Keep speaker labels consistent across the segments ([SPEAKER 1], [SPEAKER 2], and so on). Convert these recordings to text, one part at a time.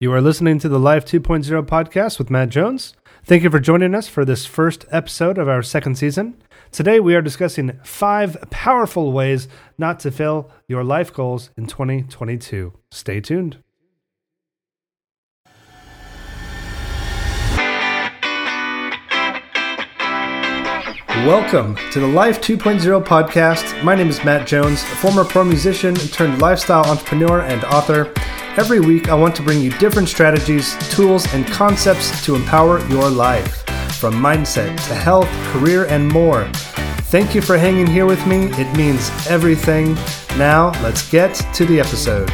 [SPEAKER 1] You are listening to the Life 2.0 podcast with Matt Jones. Thank you for joining us for this first episode of our second season. Today, we are discussing five powerful ways not to fail your life goals in 2022. Stay tuned. Welcome to the Life 2.0 podcast. My name is Matt Jones, a former pro musician turned lifestyle entrepreneur and author. Every week, I want to bring you different strategies, tools, and concepts to empower your life, from mindset to health, career, and more. Thank you for hanging here with me. It means everything. Now, let's get to the episode.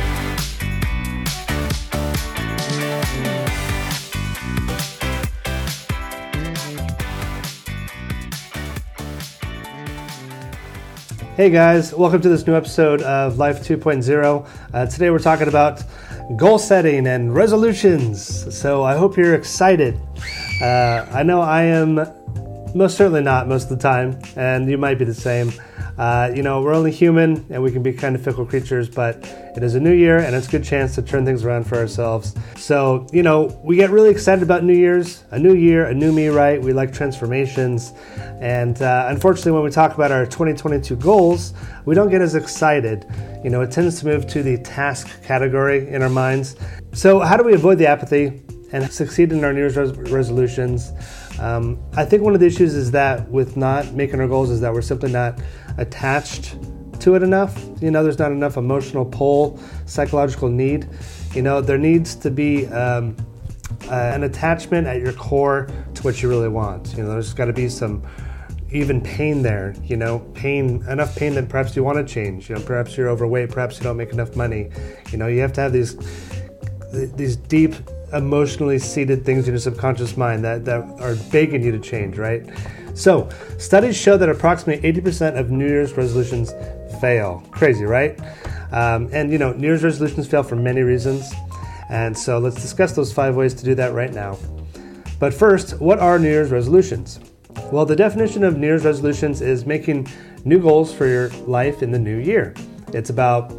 [SPEAKER 1] Hey guys, welcome to this new episode of Life 2.0. Uh, today we're talking about goal setting and resolutions. So I hope you're excited. Uh, I know I am most certainly not most of the time, and you might be the same. Uh, you know, we're only human and we can be kind of fickle creatures, but it is a new year and it's a good chance to turn things around for ourselves. So, you know, we get really excited about New Year's, a new year, a new me, right? We like transformations. And uh, unfortunately, when we talk about our 2022 goals, we don't get as excited. You know, it tends to move to the task category in our minds. So, how do we avoid the apathy and succeed in our New Year's res- resolutions? Um, I think one of the issues is that with not making our goals is that we're simply not attached to it enough. You know, there's not enough emotional pull, psychological need. You know, there needs to be um, uh, an attachment at your core to what you really want. You know, there's got to be some even pain there. You know, pain enough pain that perhaps you want to change. You know, perhaps you're overweight. Perhaps you don't make enough money. You know, you have to have these these deep emotionally seated things in your subconscious mind that, that are begging you to change, right? So, studies show that approximately 80% of New Year's resolutions fail. Crazy, right? Um, and you know, New Year's resolutions fail for many reasons. And so, let's discuss those five ways to do that right now. But first, what are New Year's resolutions? Well, the definition of New Year's resolutions is making new goals for your life in the new year. It's about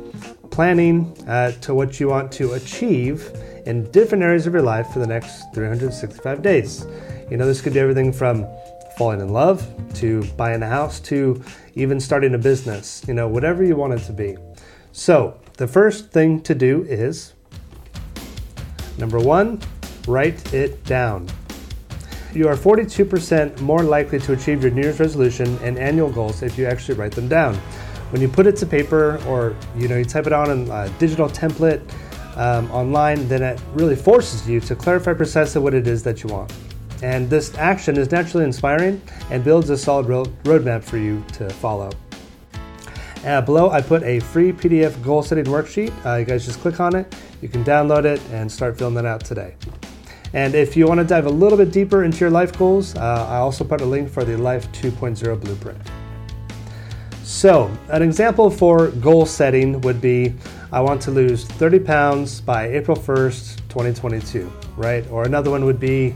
[SPEAKER 1] planning uh, to what you want to achieve in different areas of your life for the next 365 days. You know, this could be everything from falling in love to buying a house to even starting a business, you know, whatever you want it to be. So, the first thing to do is number one, write it down. You are 42% more likely to achieve your New Year's resolution and annual goals if you actually write them down. When you put it to paper or you know you type it on a digital template, um, online, then it really forces you to clarify precisely what it is that you want. And this action is naturally inspiring and builds a solid ro- roadmap for you to follow. Uh, below, I put a free PDF goal setting worksheet. Uh, you guys just click on it, you can download it and start filling that out today. And if you want to dive a little bit deeper into your life goals, uh, I also put a link for the Life 2.0 blueprint. So, an example for goal setting would be I want to lose 30 pounds by April 1st, 2022, right? Or another one would be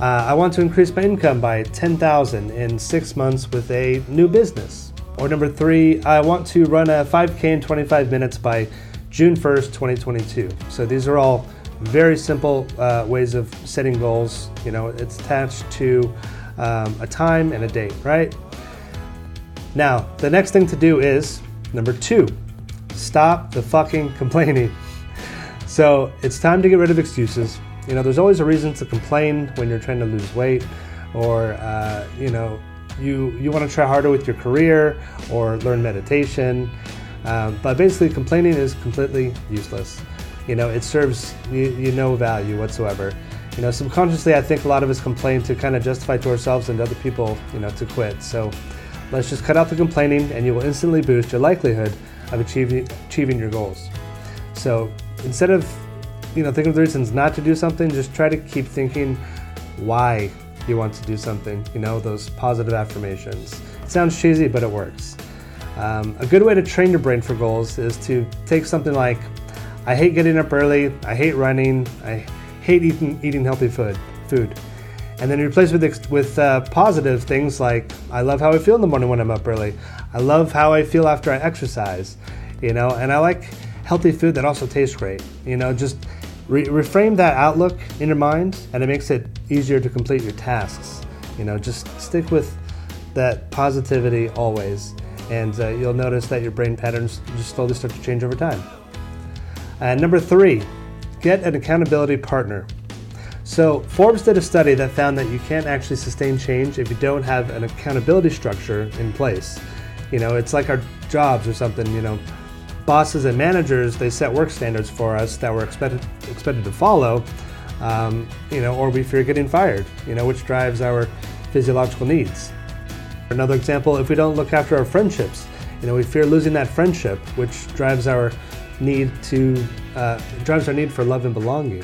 [SPEAKER 1] uh, I want to increase my income by 10,000 in six months with a new business. Or number three, I want to run a 5K in 25 minutes by June 1st, 2022. So these are all very simple uh, ways of setting goals. You know, it's attached to um, a time and a date, right? Now, the next thing to do is number two, Stop the fucking complaining. So it's time to get rid of excuses. You know, there's always a reason to complain when you're trying to lose weight, or uh, you know, you you want to try harder with your career or learn meditation. Um, but basically, complaining is completely useless. You know, it serves you, you no value whatsoever. You know, subconsciously, I think a lot of us complain to kind of justify to ourselves and other people, you know, to quit. So let's just cut out the complaining, and you will instantly boost your likelihood of achieving achieving your goals. So instead of you know thinking of the reasons not to do something, just try to keep thinking why you want to do something. You know those positive affirmations. It sounds cheesy, but it works. Um, a good way to train your brain for goals is to take something like, "I hate getting up early. I hate running. I hate eating eating healthy food." Food and then replace with with uh, positive things like I love how I feel in the morning when I'm up early. I love how I feel after I exercise, you know, and I like healthy food that also tastes great. You know, just Re- reframe that outlook in your mind, and it makes it easier to complete your tasks. You know, just stick with that positivity always, and uh, you'll notice that your brain patterns just slowly start to change over time. And number three, get an accountability partner. So, Forbes did a study that found that you can't actually sustain change if you don't have an accountability structure in place. You know, it's like our jobs or something, you know, bosses and managers, they set work standards for us that we're expected, expected to follow, um, you know, or we fear getting fired, you know, which drives our physiological needs. Another example, if we don't look after our friendships, you know, we fear losing that friendship, which drives our need to, uh, drives our need for love and belonging.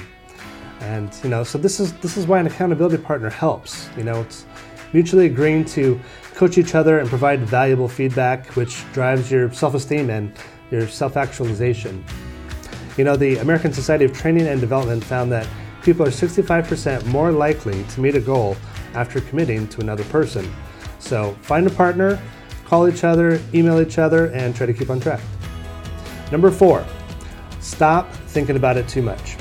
[SPEAKER 1] And you know, so this is this is why an accountability partner helps. You know, it's mutually agreeing to coach each other and provide valuable feedback, which drives your self-esteem and your self-actualization. You know, the American Society of Training and Development found that people are 65% more likely to meet a goal after committing to another person. So find a partner, call each other, email each other, and try to keep on track. Number four, stop thinking about it too much.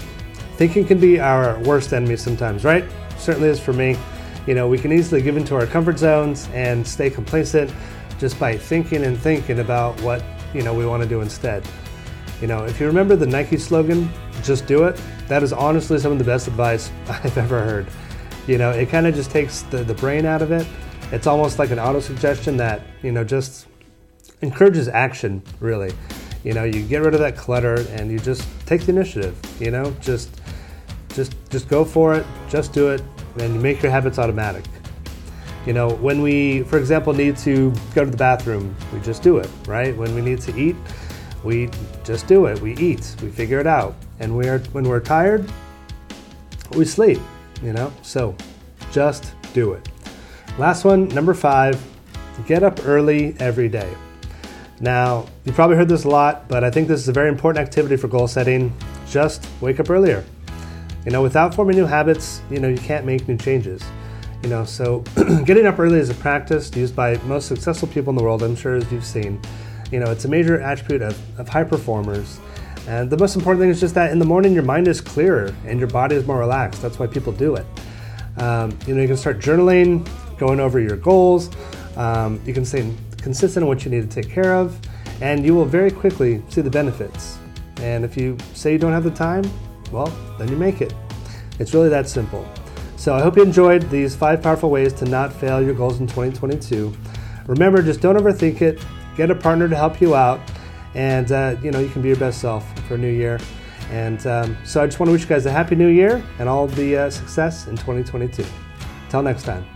[SPEAKER 1] Thinking can be our worst enemy sometimes, right? Certainly is for me. You know, we can easily give into our comfort zones and stay complacent just by thinking and thinking about what, you know, we want to do instead. You know, if you remember the Nike slogan, just do it, that is honestly some of the best advice I've ever heard. You know, it kind of just takes the, the brain out of it. It's almost like an auto suggestion that, you know, just encourages action, really. You know, you get rid of that clutter and you just take the initiative, you know, just just just go for it, just do it, and make your habits automatic. You know, when we, for example, need to go to the bathroom, we just do it, right? When we need to eat, we just do it. We eat, we figure it out. And we are, when we're tired, we sleep, you know? So just do it. Last one, number five, get up early every day. Now, you probably heard this a lot, but I think this is a very important activity for goal setting. Just wake up earlier. You know, without forming new habits, you know, you can't make new changes. You know, so getting up early is a practice used by most successful people in the world, I'm sure as you've seen. You know, it's a major attribute of, of high performers. And the most important thing is just that in the morning your mind is clearer and your body is more relaxed. That's why people do it. Um, you know, you can start journaling, going over your goals. Um, you can stay consistent on what you need to take care of, and you will very quickly see the benefits. And if you say you don't have the time, well, then you make it. It's really that simple. So I hope you enjoyed these five powerful ways to not fail your goals in 2022. Remember, just don't overthink it. Get a partner to help you out, and uh, you know you can be your best self for a new year. And um, so I just want to wish you guys a happy new year and all the uh, success in 2022. Until next time.